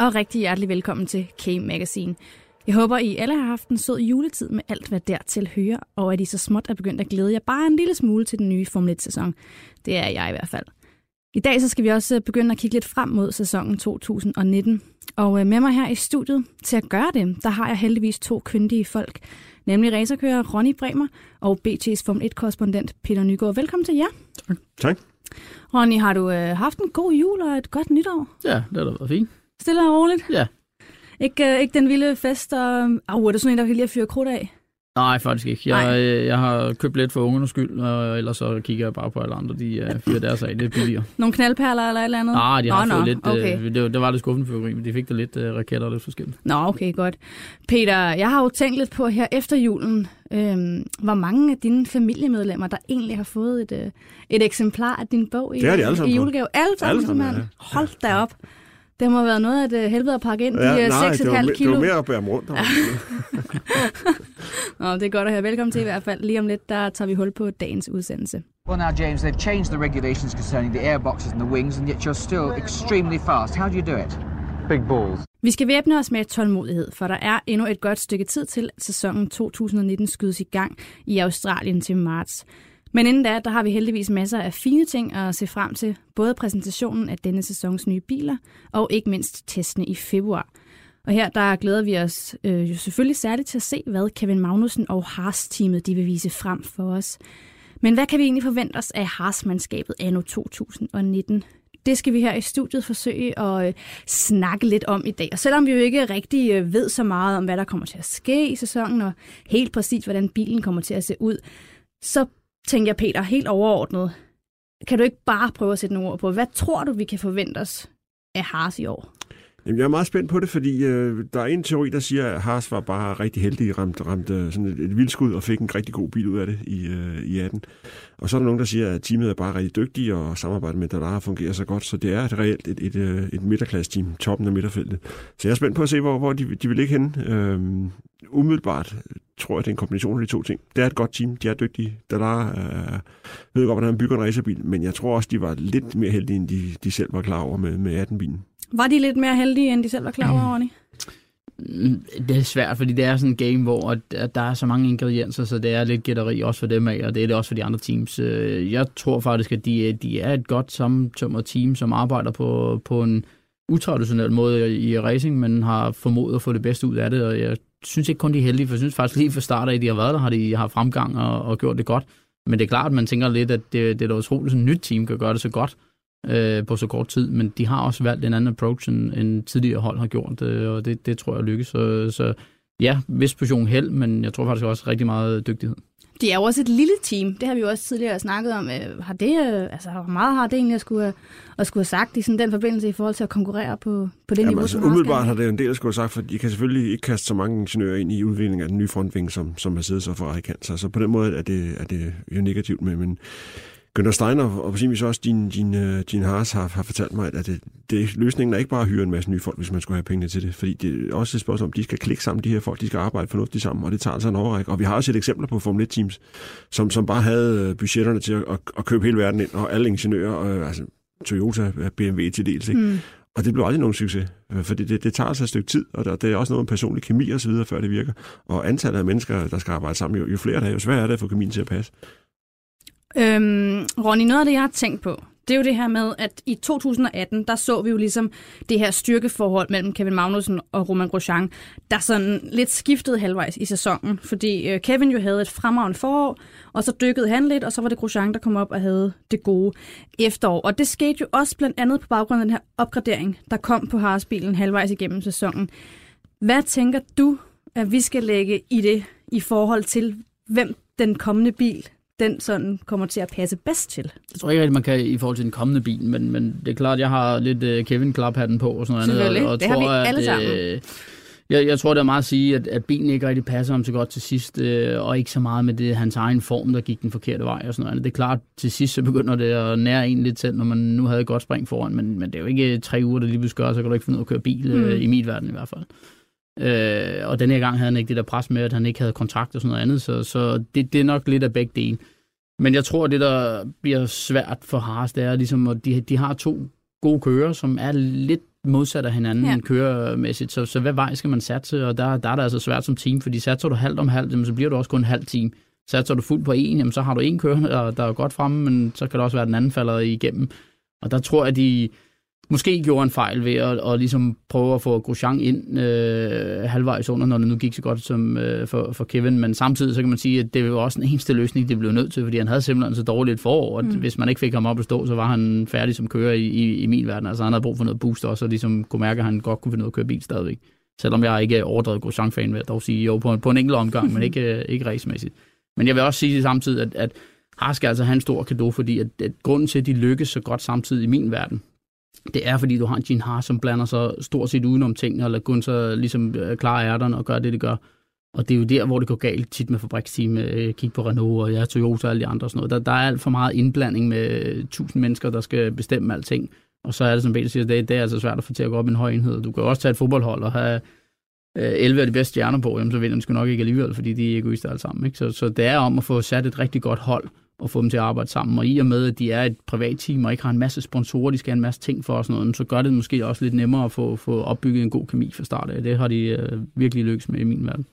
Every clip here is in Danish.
og rigtig hjertelig velkommen til K-Magazine. Jeg håber, I alle har haft en sød juletid med alt, hvad dertil hører, og at I så småt er begyndt at glæde jer bare en lille smule til den nye Formel 1-sæson. Det er jeg i hvert fald. I dag så skal vi også begynde at kigge lidt frem mod sæsonen 2019. Og øh, med mig her i studiet til at gøre det, der har jeg heldigvis to kyndige folk, nemlig racerkører Ronny Bremer og BT's Formel 1-korrespondent Peter Nygaard. Velkommen til jer. Tak. tak. Ronny, har du øh, haft en god jul og et godt nytår? Ja, det har da været fint. Stille og roligt? Ja. Ikke, øh, ikke den vilde fest, og oh, er det sådan en, der kan lige at fyre krudt af? Nej, faktisk ikke. Jeg, øh, jeg har købt lidt for ungernes skyld, og ellers så kigger jeg bare på alle andre, de uh, fyrer deres af lidt billigere. Nogle knaldperler eller et eller andet? Nej, de har Nå, fået nå, lidt, okay. øh, det, det var lidt skuffende fyrværkeri, men de fik da lidt uh, raketter og lidt forskelligt. Nå, okay, godt. Peter, jeg har jo tænkt lidt på her efter julen, øhm, hvor mange af dine familiemedlemmer, der egentlig har fået et, øh, et eksemplar af din bog i, Det har de alle sammen i julegave. Alle sammen, Alle sammen, ja. Hold da op. Det må have været noget af det helvede at pakke ind, Ja, de øh, nej, det var, 6,5 me- kilo. det var mere at bære rundt. Ja. Nå, det er godt at høre. Velkommen til i hvert fald. Lige om lidt, der tager vi hul på dagens udsendelse. Well, now, James, they've changed the regulations concerning the airboxes and the wings, and yet you're still extremely fast. How do you do it? big balls. Vi skal væbne os med tålmodighed, for der er endnu et godt stykke tid til, at sæsonen 2019 skydes i gang i Australien til marts. Men inden da, der har vi heldigvis masser af fine ting at se frem til. Både præsentationen af denne sæsons nye biler, og ikke mindst testene i februar. Og her der glæder vi os øh, jo selvfølgelig særligt til at se, hvad Kevin Magnussen og Haas-teamet de vil vise frem for os. Men hvad kan vi egentlig forvente os af Haas-mandskabet anno 2019? Det skal vi her i studiet forsøge at øh, snakke lidt om i dag. Og selvom vi jo ikke rigtig øh, ved så meget om, hvad der kommer til at ske i sæsonen, og helt præcis, hvordan bilen kommer til at se ud, så tænker jeg, Peter, helt overordnet, kan du ikke bare prøve at sætte nogle ord på, hvad tror du, vi kan forvente os af Haas i år? Jamen, jeg er meget spændt på det, fordi øh, der er en teori, der siger, at Haas var bare rigtig heldig, ramte, ramt øh, sådan et, et vildskud og fik en rigtig god bil ud af det i, øh, i 18. Og så er der nogen, der siger, at teamet er bare rigtig dygtige, og samarbejdet med Dallara fungerer så godt, så det er et reelt et, et, et, et midterklasse-team, toppen af midterfeltet. Så jeg er spændt på at se, hvor, hvor de, de vil ligge henne. Øhm, umiddelbart tror jeg, det er en kombination af de to ting. Det er et godt team, de er dygtige. Dallara øh, ved godt, hvordan man bygger en racerbil, men jeg tror også, de var lidt mere heldige, end de, de selv var klar over med, med 18-bilen. Var de lidt mere heldige, end de selv var klar over, Ronny? Mm, Det er svært, fordi det er sådan en game, hvor der er så mange ingredienser, så det er lidt gætteri også for dem af, og det er det også for de andre teams. Øh, Jeg tror faktisk, at de, er- de er et godt sammentømret team, som arbejder på, på en utraditionel måde i racing, men har formået at få det bedste ud af det, og jeg synes ikke kun de er heldige, for jeg synes faktisk lige fra start af, de har været der, har de har fremgang og, og gjort det godt. Men det er klart, at man tænker lidt, at det, det er da utroligt, at et nyt team kan gøre det så godt øh, på så kort tid, men de har også valgt en anden approach, end, end tidligere hold har gjort, øh, og det, det tror jeg lykkes. Så, så ja, vis portion held, men jeg tror faktisk også rigtig meget dygtighed. De er jo også et lille team. Det har vi jo også tidligere snakket om. Øh, Har det, øh, altså, hvor meget har det egentlig at skulle, at skulle have sagt i sådan den forbindelse i forhold til at konkurrere på, på det Jamen, niveau, altså, som umiddelbart har det jo en del at skulle have sagt, for de kan selvfølgelig ikke kaste så mange ingeniører ind i udviklingen af den nye frontvinge, som, som Mercedes og Ferrari kan. Så, så på den måde er det, er det jo negativt med, men Günther Steiner og på sin vis også din, din, øh, din Haas har, har fortalt mig, at det, det, løsningen er ikke bare at hyre en masse nye folk, hvis man skulle have pengene til det. Fordi det er også et spørgsmål om, de skal klikke sammen, de her folk, de skal arbejde fornuftigt sammen, og det tager altså en overrække. Og vi har også set eksempler på Formel 1-teams, som, som bare havde øh, budgetterne til at, at, at købe hele verden ind, og alle ingeniører, øh, altså Toyota, BMW til dels, ikke? Mm. Og det blev aldrig nogen succes, for det, det, det tager altså et stykke tid, og der, det er også noget med personlig kemi og så videre, før det virker. Og antallet af mennesker, der skal arbejde sammen, jo, jo flere der er, jo sværere er det at få kemien til at passe. Øhm, Ronny, noget af det, jeg har tænkt på, det er jo det her med, at i 2018, der så vi jo ligesom det her styrkeforhold mellem Kevin Magnussen og Roman Grosjean, der sådan lidt skiftede halvvejs i sæsonen, fordi øh, Kevin jo havde et fremragende forår, og så dykkede han lidt, og så var det Grosjean, der kom op og havde det gode efterår. Og det skete jo også blandt andet på baggrund af den her opgradering, der kom på Haas-bilen halvvejs igennem sæsonen. Hvad tænker du, at vi skal lægge i det i forhold til, hvem den kommende bil, den sådan kommer til at passe bedst til. Jeg tror ikke rigtig, man kan i forhold til den kommende bil, men, men det er klart, jeg har lidt uh, Kevin Klaphatten på og sådan noget Og, og det har vi tror, alle at, sammen. øh, jeg, jeg tror, det er meget at sige, at, at bilen ikke rigtig passer ham så godt til sidst, øh, og ikke så meget med det hans egen form, der gik den forkerte vej og sådan noget. Det er klart, til sidst så begynder det at nære en lidt selv, når man nu havde et godt spring foran, men, men det er jo ikke tre uger, der lige pludselig gør, så kan du ikke finde ud af at køre bil, øh, Mm. i mit verden i hvert fald. Øh, og den her gang havde han ikke det der pres med, at han ikke havde kontrakt og sådan noget andet, så, så det, det er nok lidt af begge dele. Men jeg tror, det der bliver svært for Haas, det er ligesom, at de, de har to gode kører, som er lidt modsat af hinanden Ja. køremæssigt. Så, så hvad vej skal man satse? Og der, der er det altså svært som team, fordi satser du halvt om halvt, jamen, så bliver du også kun en halv team. Satser du fuldt på en, jamen, så har du en kører, der, der er godt fremme, men så kan det også være, at den anden falder igennem. Og der tror jeg, de måske gjorde en fejl ved at, at ligesom prøve at få Grosjean ind øh, halvvejs under, når det nu gik så godt som øh, for, for Kevin. Men samtidig så kan man sige, at det var også den eneste løsning, det blev nødt til, fordi han havde simpelthen så dårligt et forår, at Mm. hvis man ikke fik ham op at stå, så var han færdig som kører i, i, i min verden. Altså han havde brug for noget boost også, og ligesom kunne mærke, at han godt kunne finde ud af at køre bil stadigvæk. Selvom jeg ikke er overdrevet Grosjean-fan, vil jeg dog sige, jo, på, en- på en enkelt omgang, men ikke, øh, ikke racemæssigt. Men jeg vil også sige samtidig, at, at Haas skal altså have en stor kado, fordi at, at grunden til, at de lykkes så godt samtidig i min verden, det er, fordi du har en Gene Har, som blander sig stort set udenom tingene, og lader Gunther ligesom øh, klare ærterne og gøre det, det gør. Og det er jo der, hvor det går galt tit med fabriksteam. Øh, kig på Renault og ja, Toyota og alle de andre og sådan noget. Der, der er alt for meget indblanding med øh, tusind mennesker, der skal bestemme alting. Og så er det, som Peter siger, det, det er altså svært at få til at gå op i en høj enhed. Du kan også tage et fodboldhold og have 11 af de bedste stjerner på, jamen, så vinder de sgu nok ikke alligevel, fordi de er egoister alle sammen. Ikke? Så, så det er om at få sat et rigtig godt hold og få dem til at arbejde sammen. Og i og med, at de er et privat team og ikke har en masse sponsorer, de skal have en masse ting for og sådan noget, så gør det måske også lidt nemmere at få, få opbygget en god kemi fra start af. Det har de øh, virkelig lykkes med i min verden.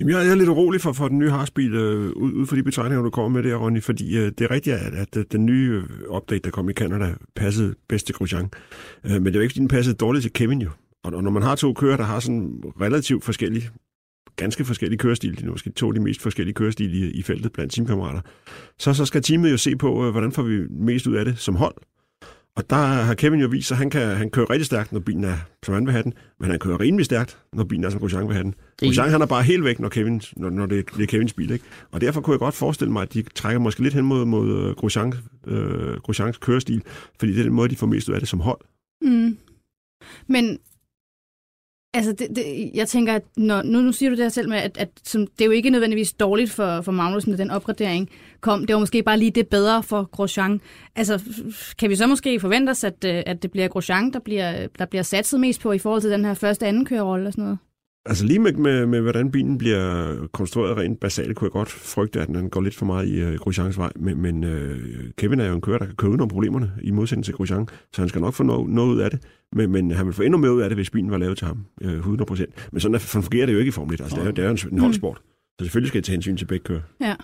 Jamen, jeg er lidt urolig for, for den nye Harsbil, øh, ud, ud for de betegninger, du kommer med der, Ronny, fordi øh, det er rigtigt, at, at at den nye øh, update, der kom i Canada, passede bedst til Grosjean. Øh, men det var ikke, fordi den passede dårligt til Kevin jo. Og, og når man har to kører, der har sådan relativt forskellige, ganske forskellige kørestil, de er måske to af de mest forskellige kørestil i, i feltet blandt teamkammerater, så, så skal teamet jo se på, øh, hvordan får vi mest ud af det som hold. Og der har Kevin jo vist, at han, kan, han kører rigtig stærkt, når bilen er, som han vil have den, men han kører rimelig stærkt, når bilen er, som Grosjean vil have den. Grosjean, han er bare helt væk, når, Kevin, når, når det, det er Kevins bil. Ikke? Og derfor kunne jeg godt forestille mig, at de trækker måske lidt hen mod, mod øh, Grosjean, øh, Grosjeans kørestil, fordi det er den måde, de får mest ud af det som hold. Mm. Men altså, det, det, jeg tænker, at når, nu, nu siger du det her selv med, at, at som, det er jo ikke nødvendigvis dårligt for, for Magnussen, at den opgradering kom. Det var måske bare lige det bedre for Grosjean. Altså, kan vi så måske forvente os, at, øh, at det bliver Grosjean, der bliver, der bliver satset mest på i forhold til den her første anden kørerolle og sådan noget? Altså lige med, med, med hvordan bilen bliver konstrueret rent basalt, kunne jeg godt frygte, at den går lidt for meget i uh, Grosjeans vej. Men, men uh, Kevin er jo en kører, der kan køre udenom problemerne i modsætning til Grosjean, så han skal nok få noget, noget ud af det. Men, men han vil få endnu mere ud af det, hvis bilen var lavet til ham, uh, 100%. Men sådan, er, fungerer det jo ikke i Formel 1. Altså, det, er, jo- det er jo en, en holdsport. Så selvfølgelig skal det tage hensyn til begge kører. Ja.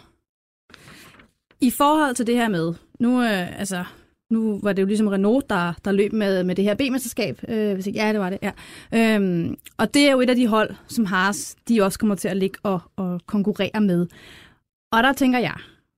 I forhold til det her med, nu, øh, altså, nu var det jo ligesom Renault, der, der løb med, med det her B-mesterskab. Øh, hvis ikke, ja, det var det, ja. Øhm, og det er jo et af de hold, som Haas, de også kommer til at ligge og, og konkurrere med. Og der tænker jeg,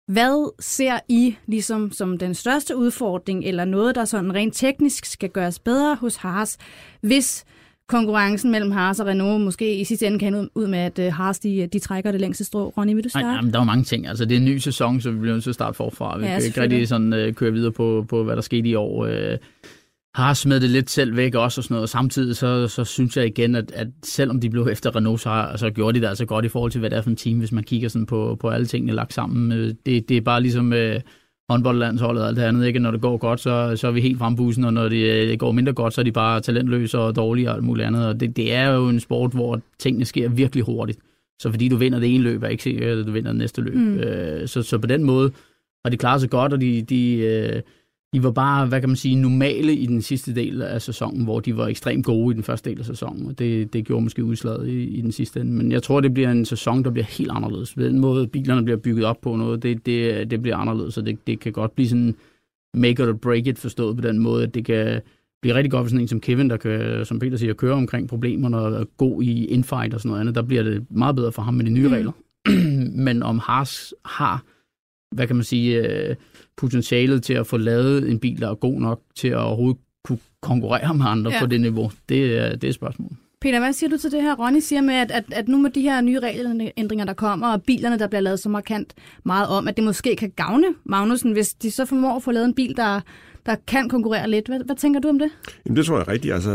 hvad ser I ligesom som den største udfordring, eller noget, der sådan rent teknisk skal gøres bedre hos Haas, hvis konkurrencen mellem Haas og Renault måske i sidste ende kan ud- ud med, at øh, Haas de, de trækker det længste strå. Ronny, vil du starte? nej, men der er mange ting. Altså, det er en ny sæson, så vi bliver nødt til at starte forfra. Vi Ja, kan ikke rigtig sådan, øh, køre videre på, på, hvad der skete i år. Øh, har smidt det lidt selv væk også og sådan noget. Samtidig så, så synes jeg igen, at, at selvom de blev efter Renault, så, har, så gjorde de det altså godt i forhold til, hvad det er for en team, hvis man kigger sådan på, på alle tingene lagt sammen. Øh, Det, det er bare ligesom øh, håndboldlandsholdet og alt det andet. Ikke? Når det går godt, så, så er vi helt frem bussen, og når det øh, går mindre godt, så er de bare talentløse og dårlige og alt muligt andet. Og det, det er jo en sport, hvor tingene sker virkelig hurtigt. Så fordi du vinder det ene løb, er ikke sikkert, at du vinder det næste løb. Mm. Øh, så, så på den måde har de klaret sig godt, og de, de, øh, de var bare, hvad kan man sige, normale i den sidste del af sæsonen, hvor de var ekstremt gode i den første del af sæsonen, og det, det gjorde måske udslaget i, i den sidste ende. Men jeg tror, det bliver en sæson, der bliver helt anderledes. Den måde, bilerne bliver bygget op på noget, det, det, det bliver anderledes, så det, det kan godt blive sådan make it or break it forstået på den måde, at det kan blive rigtig godt for sådan en som Kevin, der kan, som Peter siger, køre omkring problemerne og er god i infight og sådan noget andet. Der bliver det meget bedre for ham med de nye mm. regler. Men om Haas har, hvad kan man sige, øh, potentialet til at få lavet en bil, der er god nok til at overhovedet kunne konkurrere med andre Ja. på det niveau, det er, det er et spørgsmål. Peter, hvad siger du til det her, Ronny siger med, at, at, at nu med de her nye regelændringer, der kommer, og bilerne, der bliver lavet så markant meget om, at det måske kan gavne Magnussen, hvis de så formår at få lavet en bil, der, der kan konkurrere lidt. Hvad, hvad tænker du om det? Jamen, det tror jeg er rigtigt. Altså,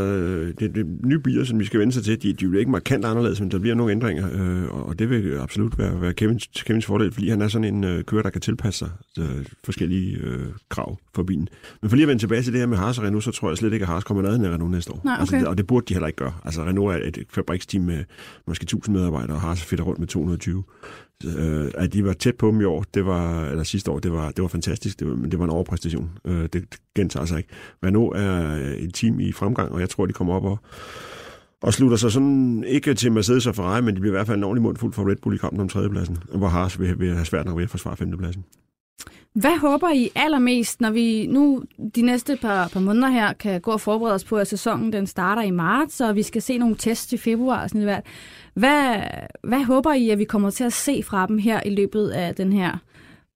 det, det nye biler, som vi skal vende sig til, de, de er jo ikke markant anderledes, men der bliver nogle ændringer, øh, og det vil absolut være, være Kevins, Kevins fordel, fordi han er sådan en øh, kører, der kan tilpasse sig øh, forskellige øh, krav for bilen. Men for lige at vende tilbage til det her med Haas og Renault, så tror jeg slet ikke, at Haas kommer ned af Renault næste år. Nej, okay. altså, og det burde de heller ikke gøre. Altså, Renault er et fabriksteam med måske 1000 medarbejdere, og Haas fedter rundt med 220 øh, at de var tæt på dem i år, det var, eller sidste år, det var, det var fantastisk, det var, men det var en overpræstation. Øh, det, det gentager sig ikke. nu er et team i fremgang, og jeg tror, de kommer op og, og slutter sig sådan, ikke til Mercedes og Ferrari, men de bliver i hvert fald en ordentlig mundfuld for Red Bull i kampen om tredjepladsen, hvor Haas vil, vil have svært nok ved at forsvare femtepladsen. Hvad håber I allermest, når vi nu de næste par, par måneder her kan gå og forberede os på, at sæsonen den starter i marts, og vi skal se nogle tests i februar og sådan noget. Hvad, hvad håber I, at vi kommer til at se fra dem her i løbet af den her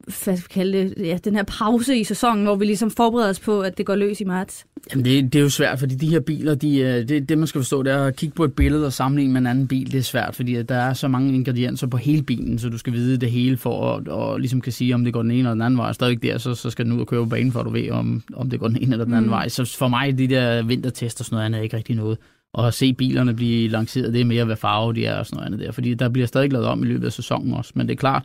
hvad skal kalde det, ja, den her pause i sæsonen, hvor vi ligesom forbereder os på, at det går løs i marts? Jamen det, det er jo svært, fordi de her biler, de, øh, det, det man skal forstå, det er at kigge på et billede og sammenligne med en anden bil. Det er svært, fordi der er så mange ingredienser på hele bilen, så du skal vide det hele for at og ligesom kan sige, om det går den ene eller den anden vej. Stadig der, så, så skal du ud og køre på banen, for at du ved, om, om det går den ene eller den anden mm. vej. Så for mig, de der vintertester og sådan noget andet, er ikke rigtig noget. Og at se bilerne blive lanceret, det er mere, hvad farve de er og sådan noget andet der. Fordi der bliver stadig lavet om i løbet af sæsonen også. Men det er klart,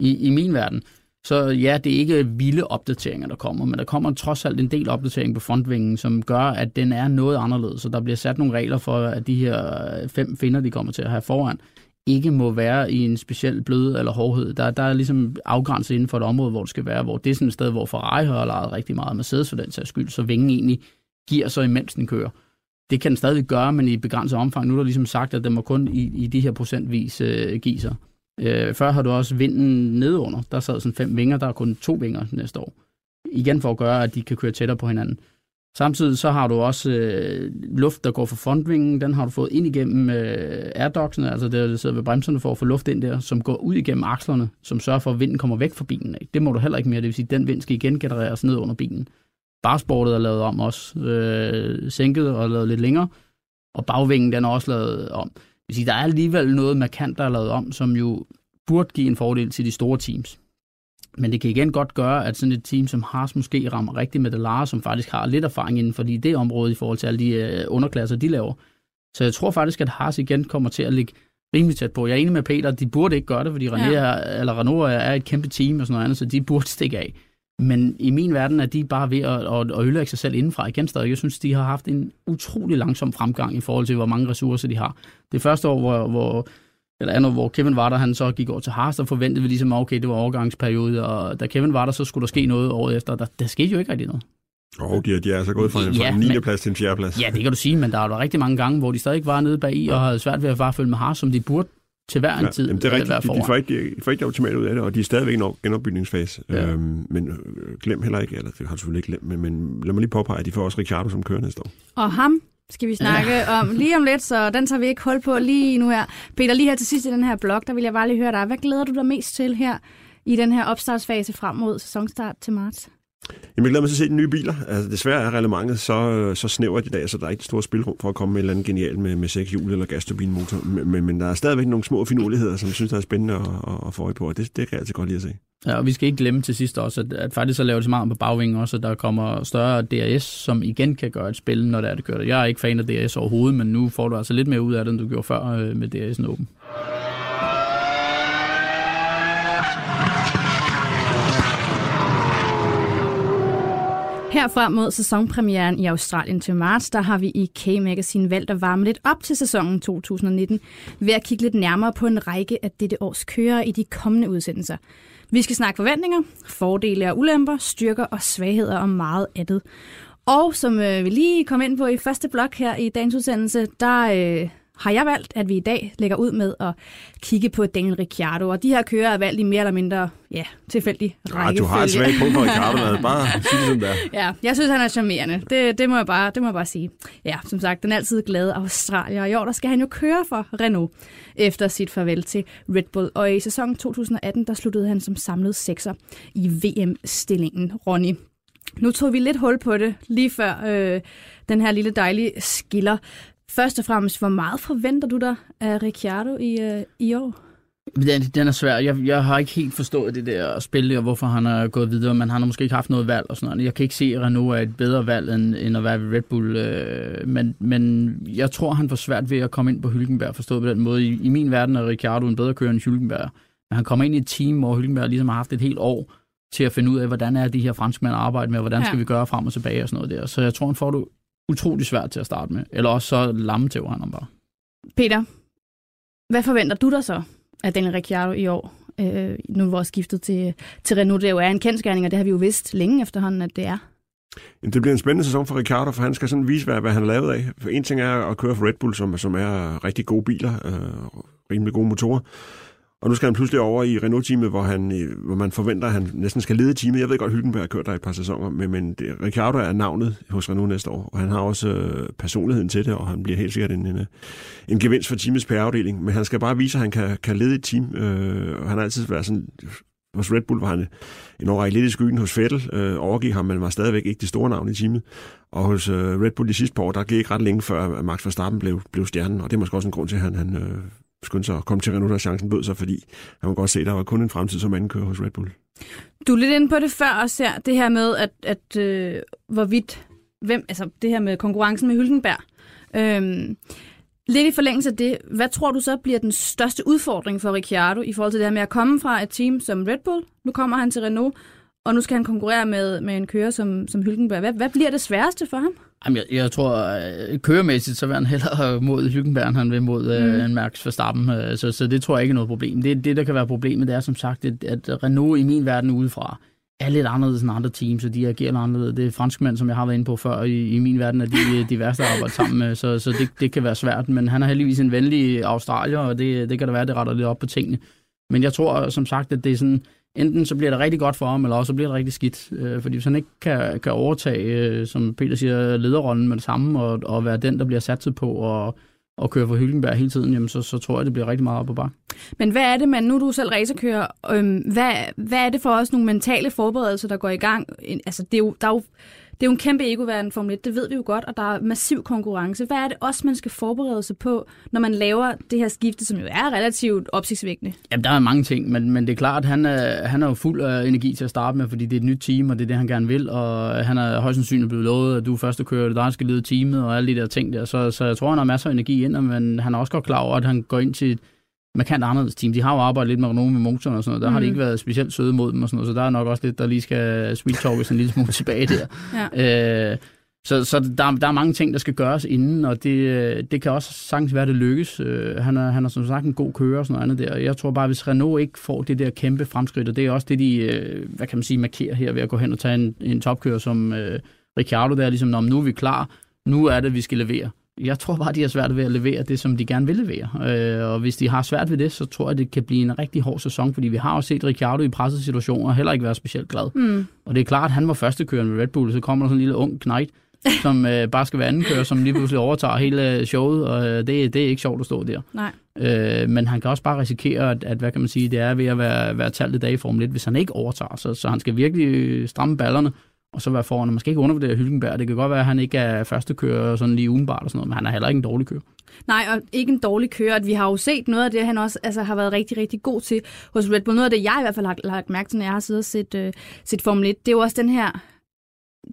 i, i min verden, så ja, det er ikke vilde opdateringer, der kommer, men der kommer trods alt en del opdatering på frontvingen, som gør, at den er noget anderledes. Så der bliver sat nogle regler for, at de her øh, fem finder, de kommer til at have foran, ikke må være i en speciel blød eller hårdhed. Der, der er ligesom afgrænset inden for et område, hvor det skal være, hvor det er sådan et sted, hvor Ferrari har lejet rigtig meget Mercedes for den sags skyld, så vingen egentlig giver så imens den kører. Det kan den stadig gøre, men i begrænset omfang. Nu er der ligesom sagt, at den må kun i, i de her procentvis øh, give sig. Øh, før har du også vinden nedunder. Der sad sådan fem vinger, der er kun to vinger næste år. Igen for at gøre, at de kan køre tættere på hinanden. Samtidig så har du også øh, luft, der går fra frontvingen. Den har du fået ind igennem øh, airdogsene, altså der, der sidder ved bremserne for at få luft ind der, som går ud igennem akslerne, som sørger for, at vinden kommer væk fra bilen. Ikke? Det må du heller ikke mere. Det vil sige, at den vind skal igen genereres ned under bilen. Barsportet er lavet om også. Øh, sænket og lavet lidt længere. Og bagvingen den er også lavet om vil sige, der er alligevel noget markant, der er lavet om, som jo burde give en fordel til de store teams. Men det kan igen godt gøre, at sådan et team som Haas måske rammer rigtigt med Dallara, som faktisk har lidt erfaring inden for det område i forhold til alle de øh, underklasser, de laver. Så jeg tror faktisk, at Haas igen kommer til at ligge rimelig tæt på. Jeg er enig med Peter, de burde ikke gøre det, fordi René ja. er, eller Renault er et kæmpe team og sådan noget andet, så de burde stikke af. Men i min verden er de bare ved at, at, at ødelægge sig selv indenfra igen stadig. Jeg synes, de har haft en utrolig langsom fremgang i forhold til, hvor mange ressourcer de har. Det første år, hvor, hvor eller andet, hvor Kevin var der, han så gik over til Haas, der forventede vi ligesom, okay, det var overgangsperiode, og da Kevin var der, så skulle der ske noget året efter. Der, der skete jo ikke rigtig noget. Og oh, de, de er altså gået fra ja, 9. Men, plads til en 4. plads. Ja, det kan du sige, men der var rigtig mange gange, hvor de stadig var nede bag i, og havde svært ved at bare følge med Haas, som de burde til hver en ja, tid. Jamen, det er rigtigt. De, de, får ikke, de får ikke det optimale ud af det, og de er stadigvæk i en genopbygningsfase. Ja. Øhm, men øh, glem heller ikke, eller det har du selvfølgelig ikke glemt, men, men lad mig lige påpege, at de får også Ricciardo som kører næste år. Og ham skal vi snakke ja. om lige om lidt, så den tager vi ikke hold på lige nu her. Peter, lige her til sidst i den her blog, der vil jeg bare lige høre dig. Hvad glæder du dig mest til her i den her opstartsfase frem mod sæsonstart til marts? Jamen, jeg glæder mig til at se de nye biler. Altså, desværre er reglementet så, øh, så snævert i dag, så der er ikke store spilrum for at komme med et eller andet genialt med, med seks hjul eller gasturbinmotor. Men, men, men der er stadigvæk nogle små finurligheder, som jeg synes, der er spændende at, at få øje på, og det, det kan jeg altid godt lide at se. Ja, og vi skal ikke glemme til sidst også, at, at faktisk så laver det så meget på bagvingen også, at der kommer større DRS, som igen kan gøre et spil, når det er det kører. Jeg er ikke fan af DRS overhovedet, men nu får du altså lidt mere ud af det, end du gjorde før øh, med DRS'en åben. Her frem mod sæsonpremieren i Australien til marts, der har vi i K-Magazine valgt at varme lidt op til sæsonen 2019 ved at kigge lidt nærmere på en række af dette års kører i de kommende udsendelser. Vi skal snakke forventninger, fordele og ulemper, styrker og svagheder og meget andet. Og som øh, vi lige kom ind på i første blok her i dagens udsendelse, der øh, har jeg valgt, at vi i dag lægger ud med at kigge på Daniel Ricciardo. Og de her kører er valgt i mere eller mindre ja, tilfældig rækkefølge. Ja, du har et svagt punkt for Ricciardo, bare sige som der. Ja, jeg synes, han er charmerende. Det, det, må jeg bare, det må jeg bare sige. Ja, som sagt, den altid glade Australier. I år, der skal han jo køre for Renault efter sit farvel til Red Bull. Og i sæsonen 2018, der sluttede han som samlet sekser i VM-stillingen. Ronny, nu tog vi lidt hul på det lige før øh, den her lille dejlige skiller. Først og fremmest, hvor meget forventer du dig af Ricciardo i, øh, i år? Den, den er svær. Jeg, jeg har ikke helt forstået det der spil, og hvorfor han er gået videre, men han har måske ikke haft noget valg og sådan noget. Jeg kan ikke se, at Renault er et bedre valg, end, end at være ved Red Bull. Øh, men, men jeg tror, han får svært ved at komme ind på Hülkenberg, forstået på den måde. I, i min verden er Ricciardo en bedre kører end Hülkenberg. Men han kommer ind i et team, hvor Hülkenberg ligesom har haft et helt år til at finde ud af, hvordan er de her franskmænd arbejde med, hvordan skal ja. vi gøre frem og tilbage og sådan noget der. Så jeg tror, han får utrolig svært til at starte med. Eller også så lamme til han bare. Peter, hvad forventer du dig så af Daniel Ricciardo i år? Øh, nu hvor skiftet til, til Renault, det jo er en kendskærning, og det har vi jo vidst længe efterhånden, at det er. Jamen, det bliver en spændende sæson for Ricardo, for han skal sådan vise, hvad, hvad han har lavet af. For en ting er at køre for Red Bull, som, som er rigtig gode biler, øh, rimelig gode motorer. Og nu skal han pludselig over i Renault-teamet, hvor, han, øh, hvor man forventer, at han næsten skal lede teamet. Jeg ved godt, at har kørt der i et par sæsoner, men, men det, Ricciardo er navnet hos Renault næste år, og han har også øh, personligheden til det, og han bliver helt sikkert en, en, en gevinst for teamets PR-afdeling. Men han skal bare vise, at han kan, kan lede et team, øh, og han har altid været sådan... Hos Red Bull var han en årrække lidt i skyggen hos Vettel, øh, overgik ham, men var stadigvæk ikke det store navn i teamet. Og hos øh, Red Bull de sidste par år, der gik ikke ret længe før, at Max Verstappen blev, blev stjernen, og det er måske også en grund til, at han, han øh, skyndte sig at komme til Renault, da chancen bød sig, fordi han kunne godt se, at der var kun en fremtid som anden kører hos Red Bull. Du er lidt inde på det før også her, det her med, at, at øh, hvorvidt, hvem, altså det her med konkurrencen med Hylkenberg. Øhm, lidt i forlængelse af det, hvad tror du så bliver den største udfordring for Ricciardo i forhold til det her med at komme fra et team som Red Bull? Nu kommer han til Renault, og nu skal han konkurrere med, med en kører som, som Hylkenberg. Hvad, hvad bliver det sværeste for ham? Jamen, jeg, jeg tror, øh, køremæssigt, så vil han hellere mod Hylkenberg, end han vil mod øh, mm. en Max Verstappen. Øh, så, så det tror jeg ikke er noget problem. Det, det, der kan være problemet, det er som sagt, at, at Renault i min verden udefra er lidt anderledes end andre teams, og de agerer anderledes. Det er franskmænd, som jeg har været inde på før, i, i min verden er de, de værste at arbejde sammen med, så, så det, det kan være svært. Men han er heldigvis en venlig australier, og det, det kan da være, det retter lidt op på tingene. Men jeg tror som sagt, at det er sådan enten så bliver det rigtig godt for ham, eller også så bliver det rigtig skidt. Øh, fordi hvis han ikke kan, kan overtage, øh, som Peter siger, lederrollen med det samme, og, og være den, der bliver satset på, og, og køre for Hylkenberg hele tiden, jamen så, så tror jeg, det bliver rigtig meget op på bak. Men hvad er det, man, nu er du selv racerkører, øhm, hvad, hvad er det for os nogle mentale forberedelser, der går i gang? Altså, det er jo, der er jo det er jo en kæmpe egoverden, Formel 1, det ved vi jo godt, og der er massiv konkurrence. Hvad er det også, man skal forberede sig på, når man laver det her skifte, som jo er relativt opsigtsvækkende? Jamen, der er mange ting, men, men det er klart, at han er, han er jo fuld af energi til at starte med, fordi det er et nyt team, og det er det, han gerne vil, og han er højst sandsynligt blevet lovet, at du første kører, det der skal lede teamet, og alle de der ting der. Så, så jeg tror, han har masser af energi ind, men han er også godt klar over, at han går ind til et markant anderledes team. De har jo arbejdet lidt med Renault med motoren og sådan noget. Der mm. har de mm. ikke været specielt søde mod dem og sådan noget, så der er nok også lidt, der lige skal sweet talkes en lille smule tilbage der. ja. øh, så, så der, der er mange ting, der skal gøres inden, og det, det kan også sagtens være, at det lykkes. Øh, han, er, han er som sagt en god kører og sådan noget andet der. Jeg tror bare, hvis Renault ikke får det der kæmpe fremskridt, og det er også det, de øh, hvad kan man sige, markerer her ved at gå hen og tage en, en topkører som øh, Ricciardo, der er ligesom, nu er vi klar, nu er det, vi skal levere jeg tror bare, de har svært ved at levere det, som de gerne vil levere. Øh, og hvis de har svært ved det, så tror jeg, det kan blive en rigtig hård sæson, fordi vi har jo set Ricciardo i pressede situationer heller ikke være specielt glad. Mm. Og det er klart, at han var første kører med Red Bull, så kommer der sådan en lille ung knight, som øh, bare skal være anden kører, som lige pludselig overtager hele showet, og øh, det, det er ikke sjovt at stå der. Nej. Øh, men han kan også bare risikere, at, at, hvad kan man sige, det er ved at være, være talt i dag i Formel 1, hvis han ikke overtager. Så, så han skal virkelig stramme ballerne, og så være foran. Man skal ikke undervurdere Hylkenberg. Det kan godt være, at han ikke er første kører sådan lige udenbart og sådan noget, men han er heller ikke en dårlig kører. Nej, og ikke en dårlig kører. At vi har jo set noget af det, han også altså, har været rigtig, rigtig god til hos Red Bull. Noget af det, jeg i hvert fald har lagt mærke til, når jeg har siddet og set, uh, set Formel 1, det er jo også den her,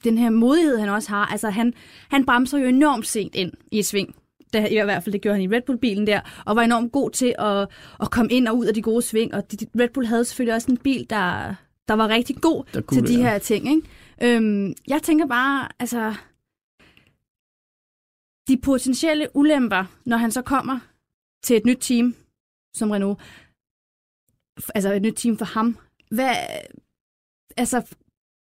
den her modighed, han også har. Altså, han, han bremser jo enormt sent ind i et sving. Det, I hvert fald det gjorde han i Red Bull-bilen der, og var enormt god til at, at komme ind og ud af de gode sving. Og de, Red Bull havde selvfølgelig også en bil, der, der var rigtig god til de her ting. Ikke? Øhm, jeg tænker bare, altså, de potentielle ulemper, når han så kommer til et nyt team som Renault, altså et nyt team for ham, hvad, altså,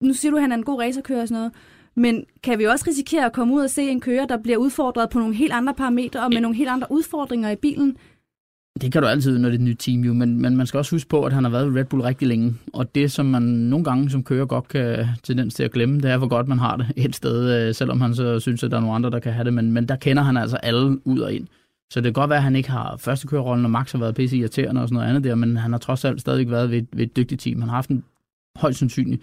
nu siger du, at han er en god racerkører og sådan noget, men kan vi også risikere at komme ud og se en kører, der bliver udfordret på nogle helt andre parametre og med nogle helt andre udfordringer i bilen, det kan du altid, når det er et nyt team, jo. Men, men man skal også huske på, at han har været ved Red Bull rigtig længe. Og det, som man nogle gange som kører godt kan tendens til at glemme, det er, hvor godt man har det et sted, øh, selvom han så synes, at der er nogle andre, der kan have det. Men, men der kender han altså alle ud og ind. Så det kan godt være, at han ikke har første kørerollen, og Max har været pisse irriterende og sådan noget andet der, men han har trods alt stadig været ved, ved et dygtigt team. Han har haft en højst sandsynligt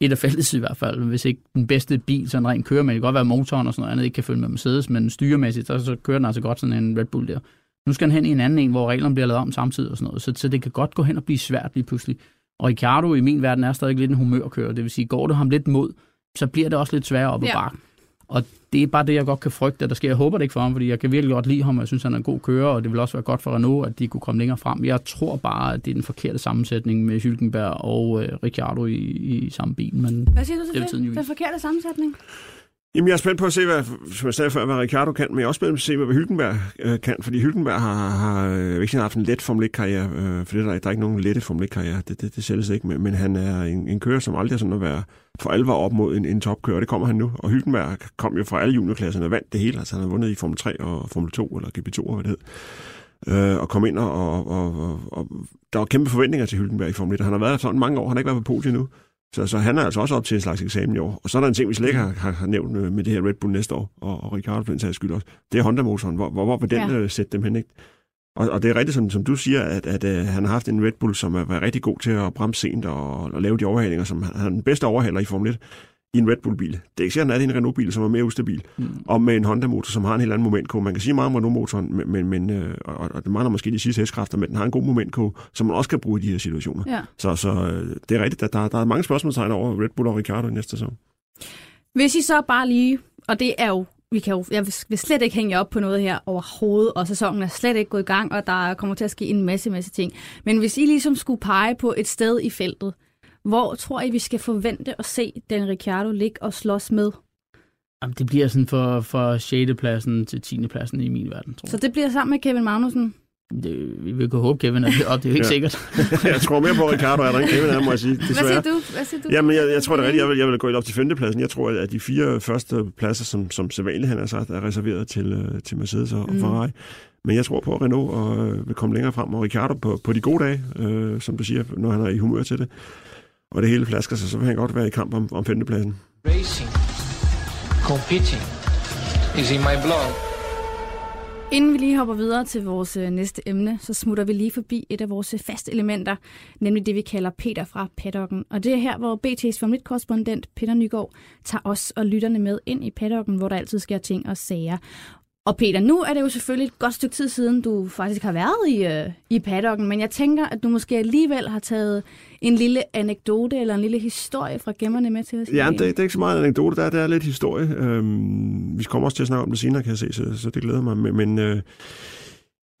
et af fælles i hvert fald, hvis ikke den bedste bil, sådan rent kører med. Det kan godt være motoren og sådan noget andet, ikke kan følge med Mercedes, men styremæssigt, så, så kører den altså godt sådan en Red Bull der. Nu skal han hen i en anden en, hvor reglerne bliver lavet om samtidig og sådan noget, så, så det kan godt gå hen og blive svært lige pludselig. Og Ricardo i min verden er stadig lidt en humørkører, det vil sige, går du ham lidt mod, så bliver det også lidt sværere op Ja. bakken. Og det er bare det, jeg godt kan frygte, at der sker. Jeg håber det ikke for ham, fordi jeg kan virkelig godt lide ham, og jeg synes, han er en god kører, og det vil også være godt for Renault, at de kunne komme længere frem. Jeg tror bare, at det er den forkerte sammensætning med Hülkenberg og øh, Ricciardo i, i samme bil, men Hvad siger du til det? Den forkerte sammensætning? Jamen, jeg er spændt på at se, hvad, som jeg sagde før, hvad Ricardo kan, men jeg er også spændt på at se, hvad Hylkenberg øh, kan, fordi Hylkenberg har, har øh, har ikke haft en let Formel 1-karriere, øh, for det der, der er ikke nogen lette Formel 1-karriere, det, det, det sælges ikke, men, men han er en, en kører, som aldrig er sådan at være for alvor op mod en, en topkører, det kommer han nu, og Hylkenberg kom jo fra alle juniorklasserne og vandt det hele, altså han har vundet i Formel 3 og Formel 2, eller GP2, hvad det hed, øh, og kom ind, og, og, og, og, og der var kæmpe forventninger til Hylkenberg i Formel 1, han har været der sådan mange år, han har ikke været på podiet nu, så, så han er altså også op til en slags eksamen i år. Og så er der en ting, vi slet ikke har, har, har nævnt øh, med det her Red Bull næste år, og, og Ricardo for den sags skyld også. Det er Honda-motoren. Hvor, hvor, hvor vil den Ja. øh, sætte dem hen, ikke? Og, og det er rigtigt, som, som du siger, at, at øh, han har haft en Red Bull, som er været rigtig god til at bremse sent og, og lave de overhalinger, som han, han er den bedste overhaler i Formel 1 i en Red Bull-bil. Det er ikke han er det i en Renault-bil, som er mere ustabil, mm, og med en Honda-motor, som har en helt anden momentkurve. Man kan sige meget om Renault-motoren, men, men, men øh, og, og det mangler måske de sidste hestekræfter, men den har en god momentkurve, som man også kan bruge i de her situationer. Ja. Så, så øh, det er rigtigt, at der, der er mange spørgsmålstegn over Red Bull og Ricardo i næste sæson. Hvis I så bare lige, og det er jo, vi kan jo, jeg vil- slet ikke hænge op på noget her overhovedet, og sæsonen er slet ikke gået i gang, og der kommer til at ske en masse, masse ting. Men hvis I ligesom skulle pege på et sted i feltet, hvor tror I, vi skal forvente at se den Ricciardo ligge og slås med? Jamen, det bliver sådan for, for 6. pladsen til 10. pladsen i min verden, tror Så jeg. det bliver sammen med Kevin Magnussen. Det, vi vil kunne håbe, Kevin er deroppe, det er jo ikke Ja. sikkert. jeg tror mere på Ricardo, er der ikke Kevin er, må jeg sige, Hvad siger desværre. du? Hvad siger du? Jamen, jeg, jeg tror det er rigtigt. Jeg vil, jeg vil gå helt op til femtepladsen. Jeg tror, at de fire første pladser, som, som sædvanligt han har sagt, er reserveret til, øh, til Mercedes og, mm. Ferrari. Men jeg tror på, at Renault og, øh, vil komme længere frem, og Ricardo på, på de gode dage, øh, som du siger, når han er i humør til det. Og det hele flasker sig, så vil han godt være i kamp om, om femtepladsen. Racing, competing is in my blood. Inden vi lige hopper videre til vores øh, næste emne, så smutter vi lige forbi et af vores faste elementer, nemlig det, vi kalder Peter fra paddocken. Og det er her, hvor BT's Formel 1-korrespondent Peter Nygaard tager os og lytterne med ind i paddocken, hvor der altid sker ting og sager. Og Peter, nu er det jo selvfølgelig et godt stykke tid siden, du faktisk har været i, øh, i paddocken, men jeg tænker, at du måske alligevel har taget en lille anekdote eller en lille historie fra gemmerne med til os. Ja, det, det er ikke så meget en anekdote, der, er- det er lidt historie. Øhm, vi kommer også til at snakke om det senere, kan jeg se, så, så det glæder mig. Men, men øh,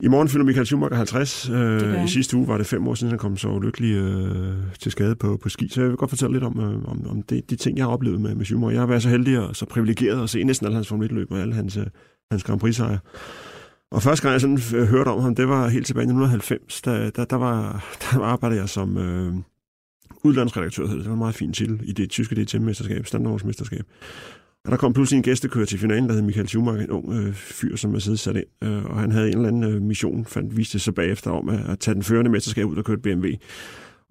i morgen fylder Michael Schumacher 50. gør Øh. I sidste uge var det fem år siden, han kom så ulykkelig øh, til skade på, på ski. Så jeg vil godt fortælle lidt om, øh, om, om det, de ting, jeg har oplevet med, med Schumacher. Jeg har været så heldig og så privilegeret at se næsten alle hans Formel 1-løb og alle hans, øh, hans Grand Prix-sejr. Og første gang, jeg sådan øh, hørte om ham, det var helt tilbage i 1990. Der, der, der, var, der arbejdede jeg som øh, udlandsredaktør, hed det. det var en meget fin titel i det tyske DTM-mesterskab, standardvognsmesterskab. Og der kom pludselig en gæstekører til finalen, der hed Michael Schumacher, en ung øh, fyr, som er siddet sat ind. Øh, og han havde en eller anden øh, mission, fandt, viste sig bagefter om at, at tage den førende mesterskab ud og køre et BMW.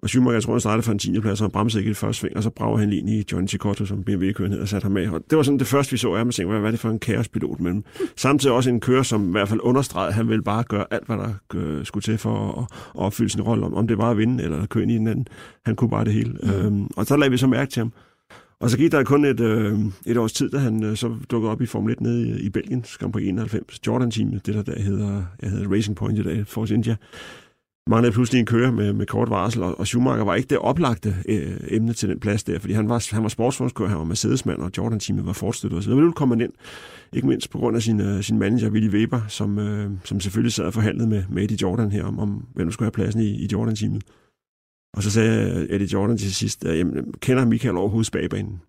Og Schumacher, jeg tror, han startede for en 10. plads, og han bremsede ikke i det første sving, og så brager han lige i John Cicotto, som BMW-kører ned og satte ham med. Og det var sådan det første, vi så af ham, og tænkte, hvad er det for en kaospilot med dem? Samtidig også en kører, som i hvert fald understregede, at han ville bare gøre alt, hvad der øh, skulle til for at, at opfylde sin rolle, om, om det var at vinde eller at køre ind i den anden. Han kunne bare det hele. Mm. Øhm, og så lagde vi så mærke til ham. Og så gik der kun et, øh, et års tid, da han øh, så dukkede op i Formel 1 nede i, i Belgien, Grand Prix 91, Jordan-teamet, det der, der hedder, jeg hedder Racing Point i dag, Force India. Manglede pludselig en kører med, med kort varsel, og, og Schumacher var ikke det oplagte øh, emne til den plads der, fordi han var, han var sportsvognskører, han var Mercedes-mand, og Jordan-teamet var fortstøttet osv. Men nu kom han ind, ikke mindst på grund af sin, øh, sin manager, Willy Weber, som, øh, som selvfølgelig sad og forhandlede med, med Eddie Jordan her, om, om hvem der skulle have pladsen i, i Jordan-teamet. Og så sagde Eddie Jordan til sidst, at jamen, kender Michael overhovedet spagbanen?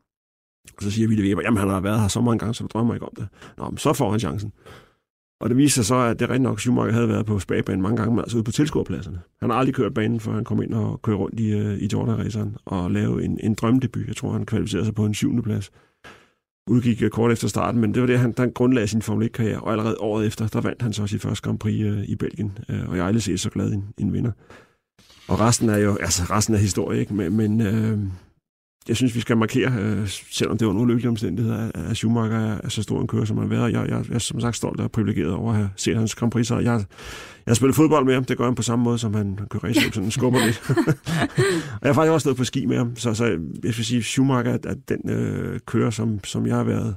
Og så siger Willy Weber, jamen han har været her så mange gange, så du drømmer ikke om det. Nå, men så får han chancen. Og det viser sig så, at det rent nok, Schumacher havde været på spagbanen mange gange, men altså ude på tilskuerpladserne. Han har aldrig kørt banen, før han kom ind og kørte rundt i, øh, i Jordan-raceren og lavede en, en drømdebut. Jeg tror, han kvalificerede sig på en syvende plads. Udgik øh, kort efter starten, men det var det, han, der grundlagde sin Formel 1-karriere, og allerede året efter, der vandt han så sit første Grand Prix øh, i Belgien, øh, og jeg har aldrig set så glad en, en vinder. Og resten er jo, altså resten er historie, ikke? Men, men øh, jeg synes, vi skal markere, øh, selvom det var nogle lykkelige omstændigheder, at Schumacher er, er så stor en kører, som han har været. Jeg, jeg, jeg er som sagt stolt og privilegeret over at have set hans Grand Prix. Jeg, jeg har spillet fodbold med ham. Det gør han på samme måde, som han kører race, sådan skubber lidt. og jeg har faktisk også stået på ski med ham. Så, så jeg vil sige, Schumacher er, er den øh, kører, som, som jeg har været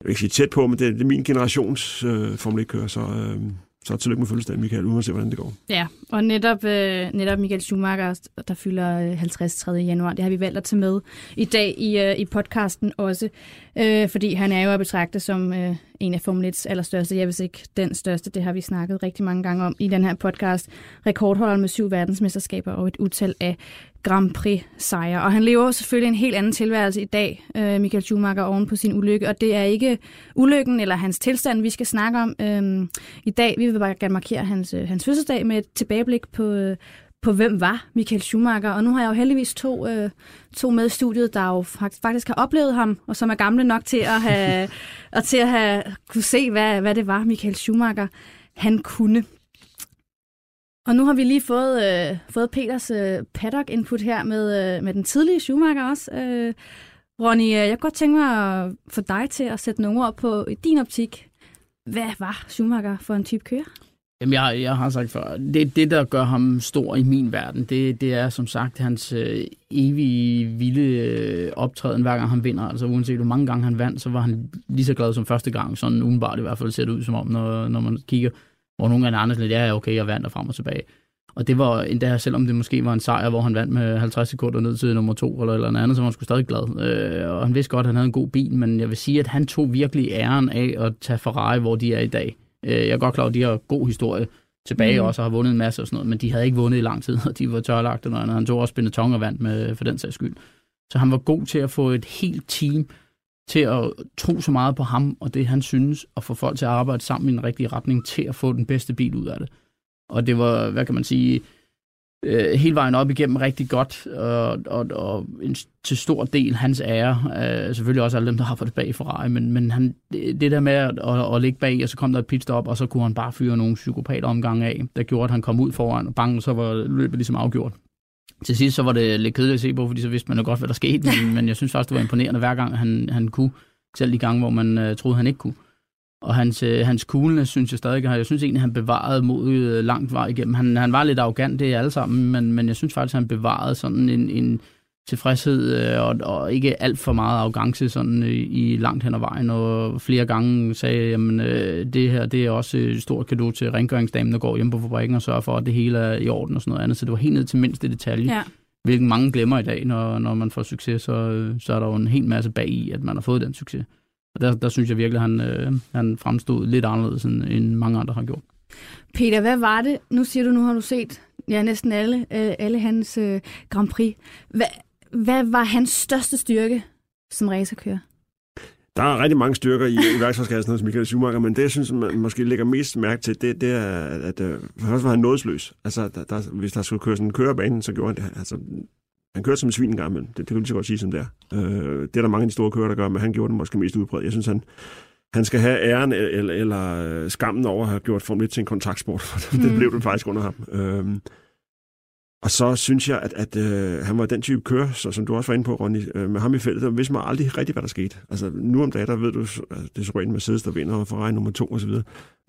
jeg vil ikke sige tæt på, men det, det er min generations øh, Formel 1-kører, så, øh, så tillykke med fødselsdagen, Michael, uden at se, hvordan det går. Ja, og netop, øh, netop Michael Schumacher, der fylder øh, 50. 3. januar, det har vi valgt at tage med i dag i, øh, i podcasten også, øh, fordi han er jo at betragte som øh, en af Formel 1's allerstørste, jeg vil ikke den største, det har vi snakket rigtig mange gange om i den her podcast, rekordholder med syv verdensmesterskaber og et utal af Grand Prix sejre. Og han lever selvfølgelig en helt anden tilværelse i dag, øh, Michael Schumacher, oven på sin ulykke. Og det er ikke ulykken eller hans tilstand, vi skal snakke om øh, i dag. Vi vil bare gerne markere hans, øh, hans fødselsdag med et tilbageblik på, øh, på, hvem var Michael Schumacher. Og nu har jeg jo heldigvis to, øh, to med i studiet, der jo faktisk har oplevet ham, og som er gamle nok til at have, og til at have kunne se, hvad, hvad det var, Michael Schumacher han kunne. Og nu har vi lige fået, øh, fået Peters øh, paddock-input her med, øh, med den tidlige Schumacher også. Øh, Ronny, øh, jeg kunne godt tænke mig at få dig til at sætte nogle ord på i din optik. Hvad var Schumacher for en type kører? Jamen, jeg, jeg har sagt før, det, det, der gør ham stor i min verden, det, det er som sagt hans øh, evige, vilde øh, optræden, hver gang han vinder. Altså uanset hvor mange gange han vandt, så var han lige så glad som første gang. Sådan udenbart i hvert fald ser det ud som om, når, når man kigger hvor nogle gange andre lidt, ja, okay, jeg vandt og frem og tilbage. Og det var endda, selvom det måske var en sejr, hvor han vandt med 50 sekunder ned til nummer to eller, eller andet, så var han sgu stadig glad. Øh, og han vidste godt, at han havde en god bil, men jeg vil sige, at han tog virkelig æren af at tage Ferrari, hvor de er i dag. Øh, jeg er godt klar at de har god historie tilbage mm. også og har vundet en masse og sådan noget, men de havde ikke vundet i lang tid, og de var tørlagt og noget andet. Han tog også Benetton og vandt med, for den sags skyld. Så han var god til at få et helt team til at tro så meget på ham og det, han synes, og få folk til at arbejde sammen i en rigtig retning til at få den bedste bil ud af det. Og det var, hvad kan man sige, øh, hele vejen op igennem rigtig godt, og, og, og en, til stor del hans ære. Øh, selvfølgelig også alle dem, der har fået det bag Ferrari, men, men han, det, der med at, at, at ligge bag, og så kom der et pitstop, og så kunne han bare fyre nogle psykopater omgang af, der gjorde, at han kom ud foran, og bang, så var løbet ligesom afgjort. Til sidst så var det lidt kedeligt at se på, fordi så vidste man jo godt, hvad der skete, men, men jeg synes faktisk, det var imponerende hver gang, han, han kunne, selv de gange, hvor man øh, troede, han ikke kunne. Og hans, uh, hans coolness, synes jeg stadig, jeg synes egentlig, han bevarede mod uh, langt vej igennem. Han, han var lidt arrogant, det er alle sammen, men, men jeg synes faktisk, han bevarede sådan en, en, tilfredshed øh, og, og ikke alt for meget arrogance sådan i, i langt hen ad vejen, og flere gange sagde, jamen øh, det her det er også et stort kado til rengøringsdamen, der går hjem på fabrikken og sørger for, at det hele er i orden og sådan noget andet, så det var helt ned til mindste detalje. Ja. Hvilken mange glemmer i dag, når, når man får succes, så, så er der jo en hel masse bag i, at man har fået den succes. Og der, der synes jeg virkelig, at han, øh, han fremstod lidt anderledes, end, end mange andre har gjort. Peter, hvad var det? Nu siger du, nu har du set ja, næsten alle, øh, alle hans øh, Grand Prix. Hvad, hvad var hans største styrke som racerkører? Der er rigtig mange styrker i, i værktøjskassen hos Michael Schumacher, men det, jeg synes, man måske lægger mest mærke til, det, det er, at, at øh, først var han nådesløs. Altså, der, der, hvis der skulle køre sådan en kørebane, så gjorde han det. Altså, han kørte som en svin en gang imellem. Det, det kan vi så godt sige som det er. Øh, det er der mange af de store kører, der gør, men han gjorde det måske mest udbredt. Jeg synes, han, han skal have æren eller, eller øh, skammen over at have gjort Formel 1 til en kontaktsport, for mm. det blev det faktisk under ham. Øh, og så synes jeg, at, at øh, han var den type kører, så, som du også var inde på, Ronny, øh, med ham i feltet, der vidste man aldrig rigtigt, hvad der skete. Altså, nu om dagen, der ved du, at det er så en Mercedes, der vinder, og Ferrari nummer to osv.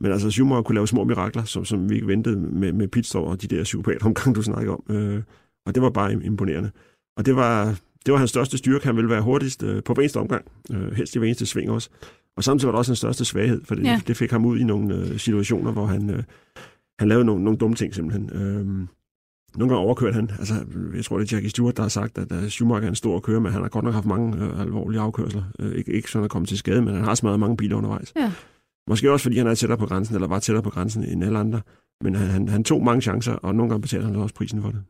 Men altså, Schumacher kunne lave små mirakler, som, som vi ikke ventede med, med pitstop og de der psykopat omgang, du snakker om. Øh, og det var bare imponerende. Og det var, det var hans største styrke. Han ville være hurtigst øh, på hver eneste omgang. Øh, helst i hver eneste sving også. Og samtidig var det også hans største svaghed, for det, ja. det fik ham ud i nogle øh, situationer, hvor han, øh, han lavede nogle, nogle dumme ting simpelthen. Øh, nogle gange overkørte han. Altså, jeg tror, det er Jackie Stewart, der har sagt, at Schumacher er en stor kører, men han har godt nok haft mange øh, alvorlige afkørsler. Øh, ikke, ikke sådan at komme til skade, men han har smadret mange biler undervejs. Ja. Måske også, fordi han er tættere på grænsen, eller var tættere på grænsen end alle andre. Men han, han, han tog mange chancer, og nogle gange betalte han også prisen for det.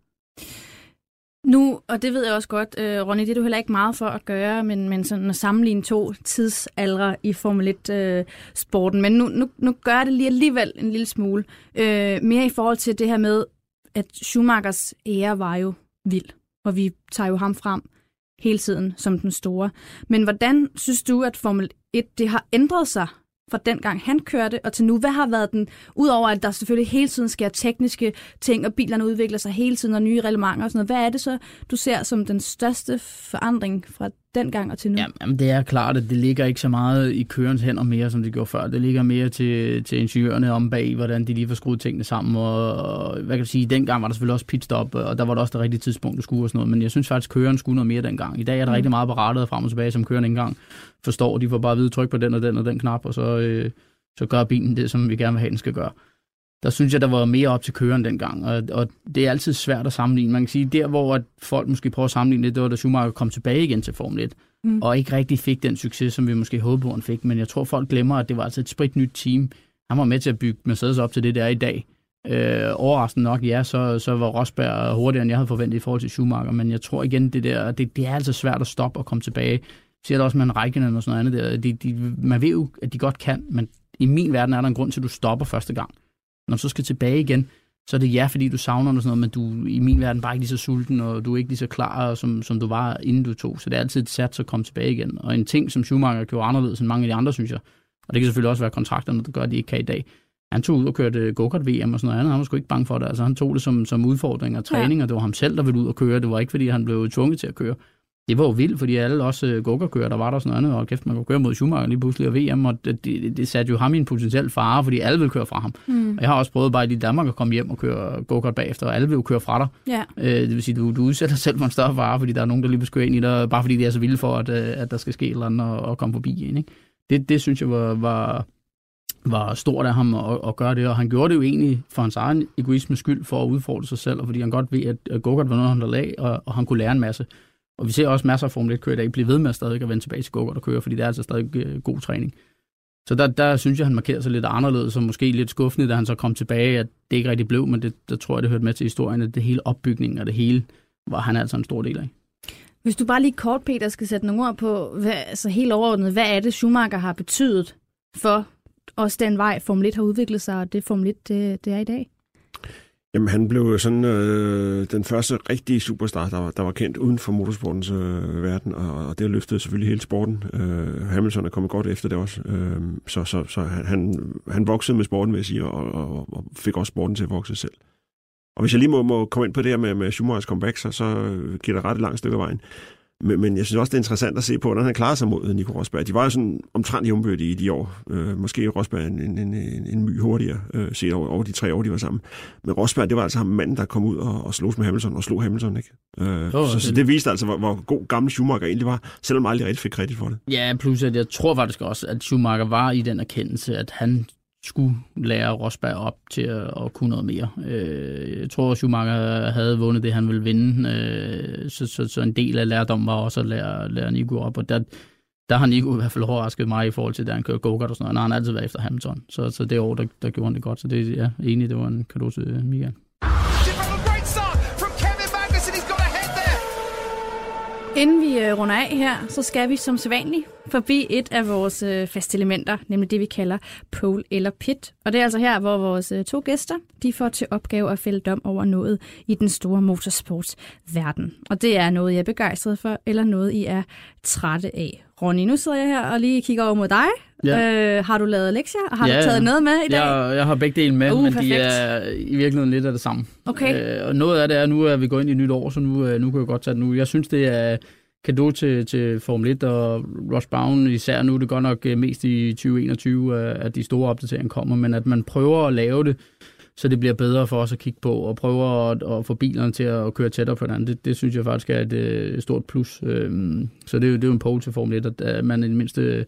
Nu, og det ved jeg også godt, øh, Ronny, det er du heller ikke meget for at gøre, men, men sådan at sammenligne to tidsaldre i Formel 1-sporten. Øh, men nu, nu, nu gør det lige alligevel en lille smule. Øh, mere i forhold til det her med, at Schumachers ære var jo vild, og vi tager jo ham frem hele tiden som den store. Men hvordan synes du, at Formel 1 det har ændret sig fra den gang han kørte og til nu? Hvad har været den, udover at der selvfølgelig hele tiden sker tekniske ting, og bilerne udvikler sig hele tiden, og nye reglementer og sådan noget, hvad er det så, du ser som den største forandring fra den gang og til nu? Ja, jamen det er klart, at det ligger ikke så meget i kørens hænder mere, som det gjorde før. Det ligger mere til, til ingeniørerne om bag, hvordan de lige får skruet tingene sammen. Og, og hvad kan jeg sige, dengang var der selvfølgelig også pitstop, og der var der også det rigtige tidspunkt, du skulle og sådan noget. Men jeg synes faktisk, at køreren skulle noget mere dengang. I dag er der mm. rigtig meget beratet frem og tilbage, som køreren ikke engang forstår. De får bare at vide, tryk på den og den og den knap, og så, øh, så gør bilen det, som vi gerne vil have, den skal gøre der synes jeg, der var mere op til køren dengang, og, og det er altid svært at sammenligne. Man kan sige, der hvor at folk måske prøver at sammenligne det, det var da Schumacher kom tilbage igen til Formel 1, mm. og ikke rigtig fik den succes, som vi måske håbede på, han fik. Men jeg tror, folk glemmer, at det var altså et sprit nyt team. Han var med til at bygge Mercedes op til det, der er i dag. Øh, overraskende nok, ja, så, så var Rosberg hurtigere, end jeg havde forventet i forhold til Schumacher, men jeg tror igen, det der, det, det er altså svært at stoppe og komme tilbage. Siger det også med en række og sådan noget andet der. De, de, man ved jo, at de godt kan, men i min verden er der en grund til, at du stopper første gang. Når du så skal tilbage igen, så er det ja, fordi du savner noget, sådan noget, men du i min verden bare ikke lige så sulten, og du er ikke lige så klar, som, som du var, inden du tog. Så det er altid et sats at komme tilbage igen. Og en ting, som Schumacher gjorde anderledes end mange af de andre, synes jeg, og det kan selvfølgelig også være kontrakterne, der gør, at de ikke kan i dag. Han tog ud og kørte go-kart VM og sådan noget andet. Han var sgu ikke bange for det. Altså, han tog det som, som udfordring og træning, ja. og det var ham selv, der ville ud og køre. Det var ikke, fordi han blev tvunget til at køre det var jo vildt, fordi alle også øh, gokkerkører, der var der sådan noget andet, og kæft, man kunne køre mod Schumacher lige pludselig og VM, og det, det, det satte jo ham i en potentiel fare, fordi alle vil køre fra ham. Mm. Og jeg har også prøvet bare i Danmark at komme hjem og køre gokart bagefter, og alle vil jo køre fra dig. Ja. Øh, det vil sige, du, du udsætter selv for en større fare, fordi der er nogen, der lige vil ind i dig, bare fordi de er så vilde for, at, øh, at der skal ske et eller andet og, og komme forbi igen. Ikke? Det, det synes jeg var, var, var stort af ham at, at gøre det, og han gjorde det jo egentlig for hans egen egoisme skyld for at udfordre sig selv, og fordi han godt ved, at gokart var noget, han der lag, og, og han kunne lære en masse. Og vi ser også masser af Formel 1 kører, der ikke bliver ved med at stadig at vende tilbage til go og køre, fordi det er altså stadig øh, god træning. Så der, der synes jeg, han markerer sig lidt anderledes, og måske lidt skuffende, da han så kom tilbage, at det ikke rigtig blev, men det, der tror jeg, det hørte med til historien, at det hele opbygningen og det hele var han altså en stor del af. Hvis du bare lige kort, Peter, skal sætte nogle ord på, hvad, altså helt overordnet, hvad er det, Schumacher har betydet for også den vej, Formel 1 har udviklet sig, og det Formel 1 det, det er i dag? Jamen, han blev jo sådan øh, den første rigtige superstar, der var, der var kendt uden for motorsportens øh, verden, og, og det løftede selvfølgelig hele sporten. Øh, Hamilton er kommet godt efter det også, øh, så, så, så han, han voksede med sporten, vil jeg sige, og, og, og fik også sporten til at vokse selv. Og hvis jeg lige må, må komme ind på det her med, med Schumachers comeback, så, så giver det ret et langt stykke af vejen. Men, men jeg synes også, det er interessant at se på, hvordan han klarede sig mod Nico Rosberg. De var jo sådan omtrent jævnbyrdige i de år. Øh, måske Rosberg en, en, en, en my hurtigere øh, set over, over de tre år, de var sammen. Men Rosberg, det var altså ham manden, der kom ud og, og slogs med Hamilton, og slog Hamilton, ikke? Øh, oh, så, så det viste altså, hvor, hvor god gammel Schumacher egentlig var, selvom aldrig rigtig fik kredit for det. Ja, plus at jeg tror faktisk også, at Schumacher var i den erkendelse, at han skulle lære Rosberg op til at, at kunne noget mere. Øh, jeg tror, at Schumacher havde vundet det, han ville vinde, øh, så, så, så en del af lærdommen var også at lære, lære Nico op, og der, der har Nico i hvert fald overrasket mig i forhold til, da han kørte go-kart og sådan noget. Han har altid været efter Hamilton, så, så det år, der, der gjorde han det godt. Så det ja, enig, det var en kado til Michael. Inden vi øh, runder af her, så skal vi som sædvanligt forbi et af vores øh, faste elementer, nemlig det, vi kalder pole eller pit. Og det er altså her, hvor vores øh, to gæster de får til opgave at fælde dom over noget i den store motorsportsverden. Og det er noget, jeg er begejstret for, eller noget, I er trætte af. Ronny, nu sidder jeg her og lige kigger over mod dig. Ja. Øh, har du lavet lektier, og har ja, du taget noget med i dag? Jeg, jeg har begge dele med, uh, men perfekt. de er i virkeligheden lidt af det samme. Okay. Øh, og noget af det er, nu er vi gået ind i et nyt år, så nu, øh, nu kan jeg godt tage det nu. Jeg synes, det er kado til, til Formel 1 og Ross Brown især nu. Det er godt nok øh, mest i 2021, at de store opdateringer kommer, men at man prøver at lave det, så det bliver bedre for os at kigge på, og prøver at, at få bilerne til at køre tættere på hinanden. Det, det synes jeg faktisk er et, et stort plus. Øhm, så det, det er jo en pole til Formel 1, at man i det mindste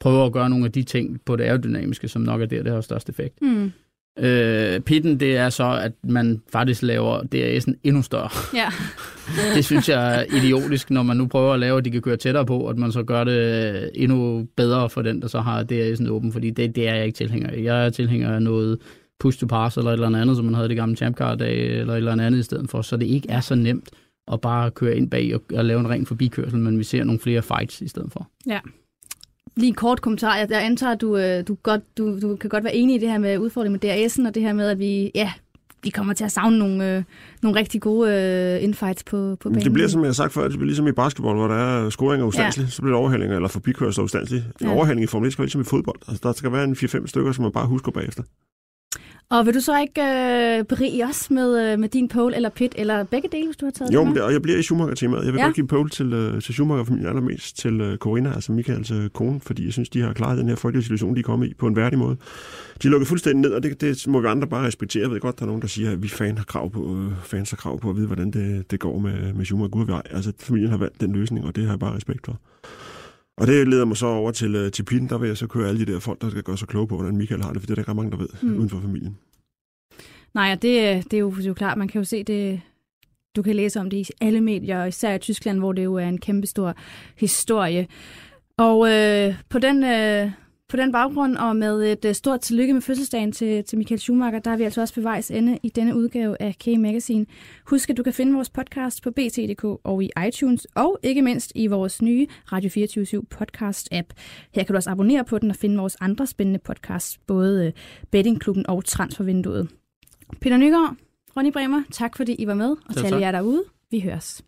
prøver at gøre nogle af de ting på det aerodynamiske, som nok er der, det har størst effekt. Mm. Øh, pitten, det er så, at man faktisk laver DRS'en endnu større. Ja. det synes jeg er idiotisk, når man nu prøver at lave, at de kan køre tættere på, at man så gør det endnu bedre for den, der så har DRS'en åben, fordi det, det er jeg ikke tilhænger af. Jeg er tilhænger af noget push to pass eller et eller andet, som man havde det gamle Champ Car dag, eller et eller andet i stedet for, så det ikke er så nemt at bare køre ind bag og, og lave en ren forbikørsel, men vi ser nogle flere fights i stedet for. Ja. Lige en kort kommentar. Jeg, jeg antager, at du, øh, du, godt, du, du kan godt være enig i det her med udfordringen med DRS'en, og det her med, at vi ja, vi kommer til at savne nogle, øh, nogle rigtig gode øh, infights på, på banen. Det bliver, som jeg har sagt før, det bliver ligesom i basketball, hvor der er scoringer ustandsligt, ja. så bliver det overhældinger, eller forbikørsler ustandsligt. Ja. Overhældning i Formel 1 skal ligesom i fodbold. Altså, der skal være en 4-5 stykker, som man bare husker bagefter. Og vil du så ikke øh, berige os med, øh, med din pole eller pit, eller begge dele, hvis du har taget Jo, men og jeg bliver i Schumacher-temaet. Jeg vil Ja. godt give pole til, øh, til Schumacher-familien allermest til øh, Corinna, altså Michaels øh, kone, fordi jeg synes, de har klaret den her frygtelige situation, de er kommet i på en værdig måde. De lukker fuldstændig ned, og det, det må vi andre bare respektere. Jeg ved godt, der er nogen, der siger, at vi fan har krav på, øh, fans har krav på at vide, hvordan det, det går med, med Schumacher. Gud, altså, familien har valgt den løsning, og det har jeg bare respekt for. Og det leder mig så over til, øh, til pitten, der vil jeg så køre alle de der folk, der skal gøre sig kloge på, hvordan Michael har det, for det er der ikke mange, der ved, Mm. uden for familien. Nej, og det, det, er jo, det er jo klart, man kan jo se det, du kan læse om det i alle medier, især i Tyskland, hvor det jo er en kæmpestor historie. Og øh, på, den, øh, på den baggrund, og med et øh, stort tillykke med fødselsdagen til, til Michael Schumacher, der er vi altså også ved vejs ende i denne udgave af K-Magazine. Husk, at du kan finde vores podcast på bt.dk og i iTunes, og ikke mindst i vores nye Radio 24 podcast-app. Her kan du også abonnere på den og finde vores andre spændende podcasts, både øh, Bettingklubben og Transfervinduet. Peter Nygaard, Ronny Bremer, tak fordi I var med, og Selv til alle tak. jer derude, vi høres.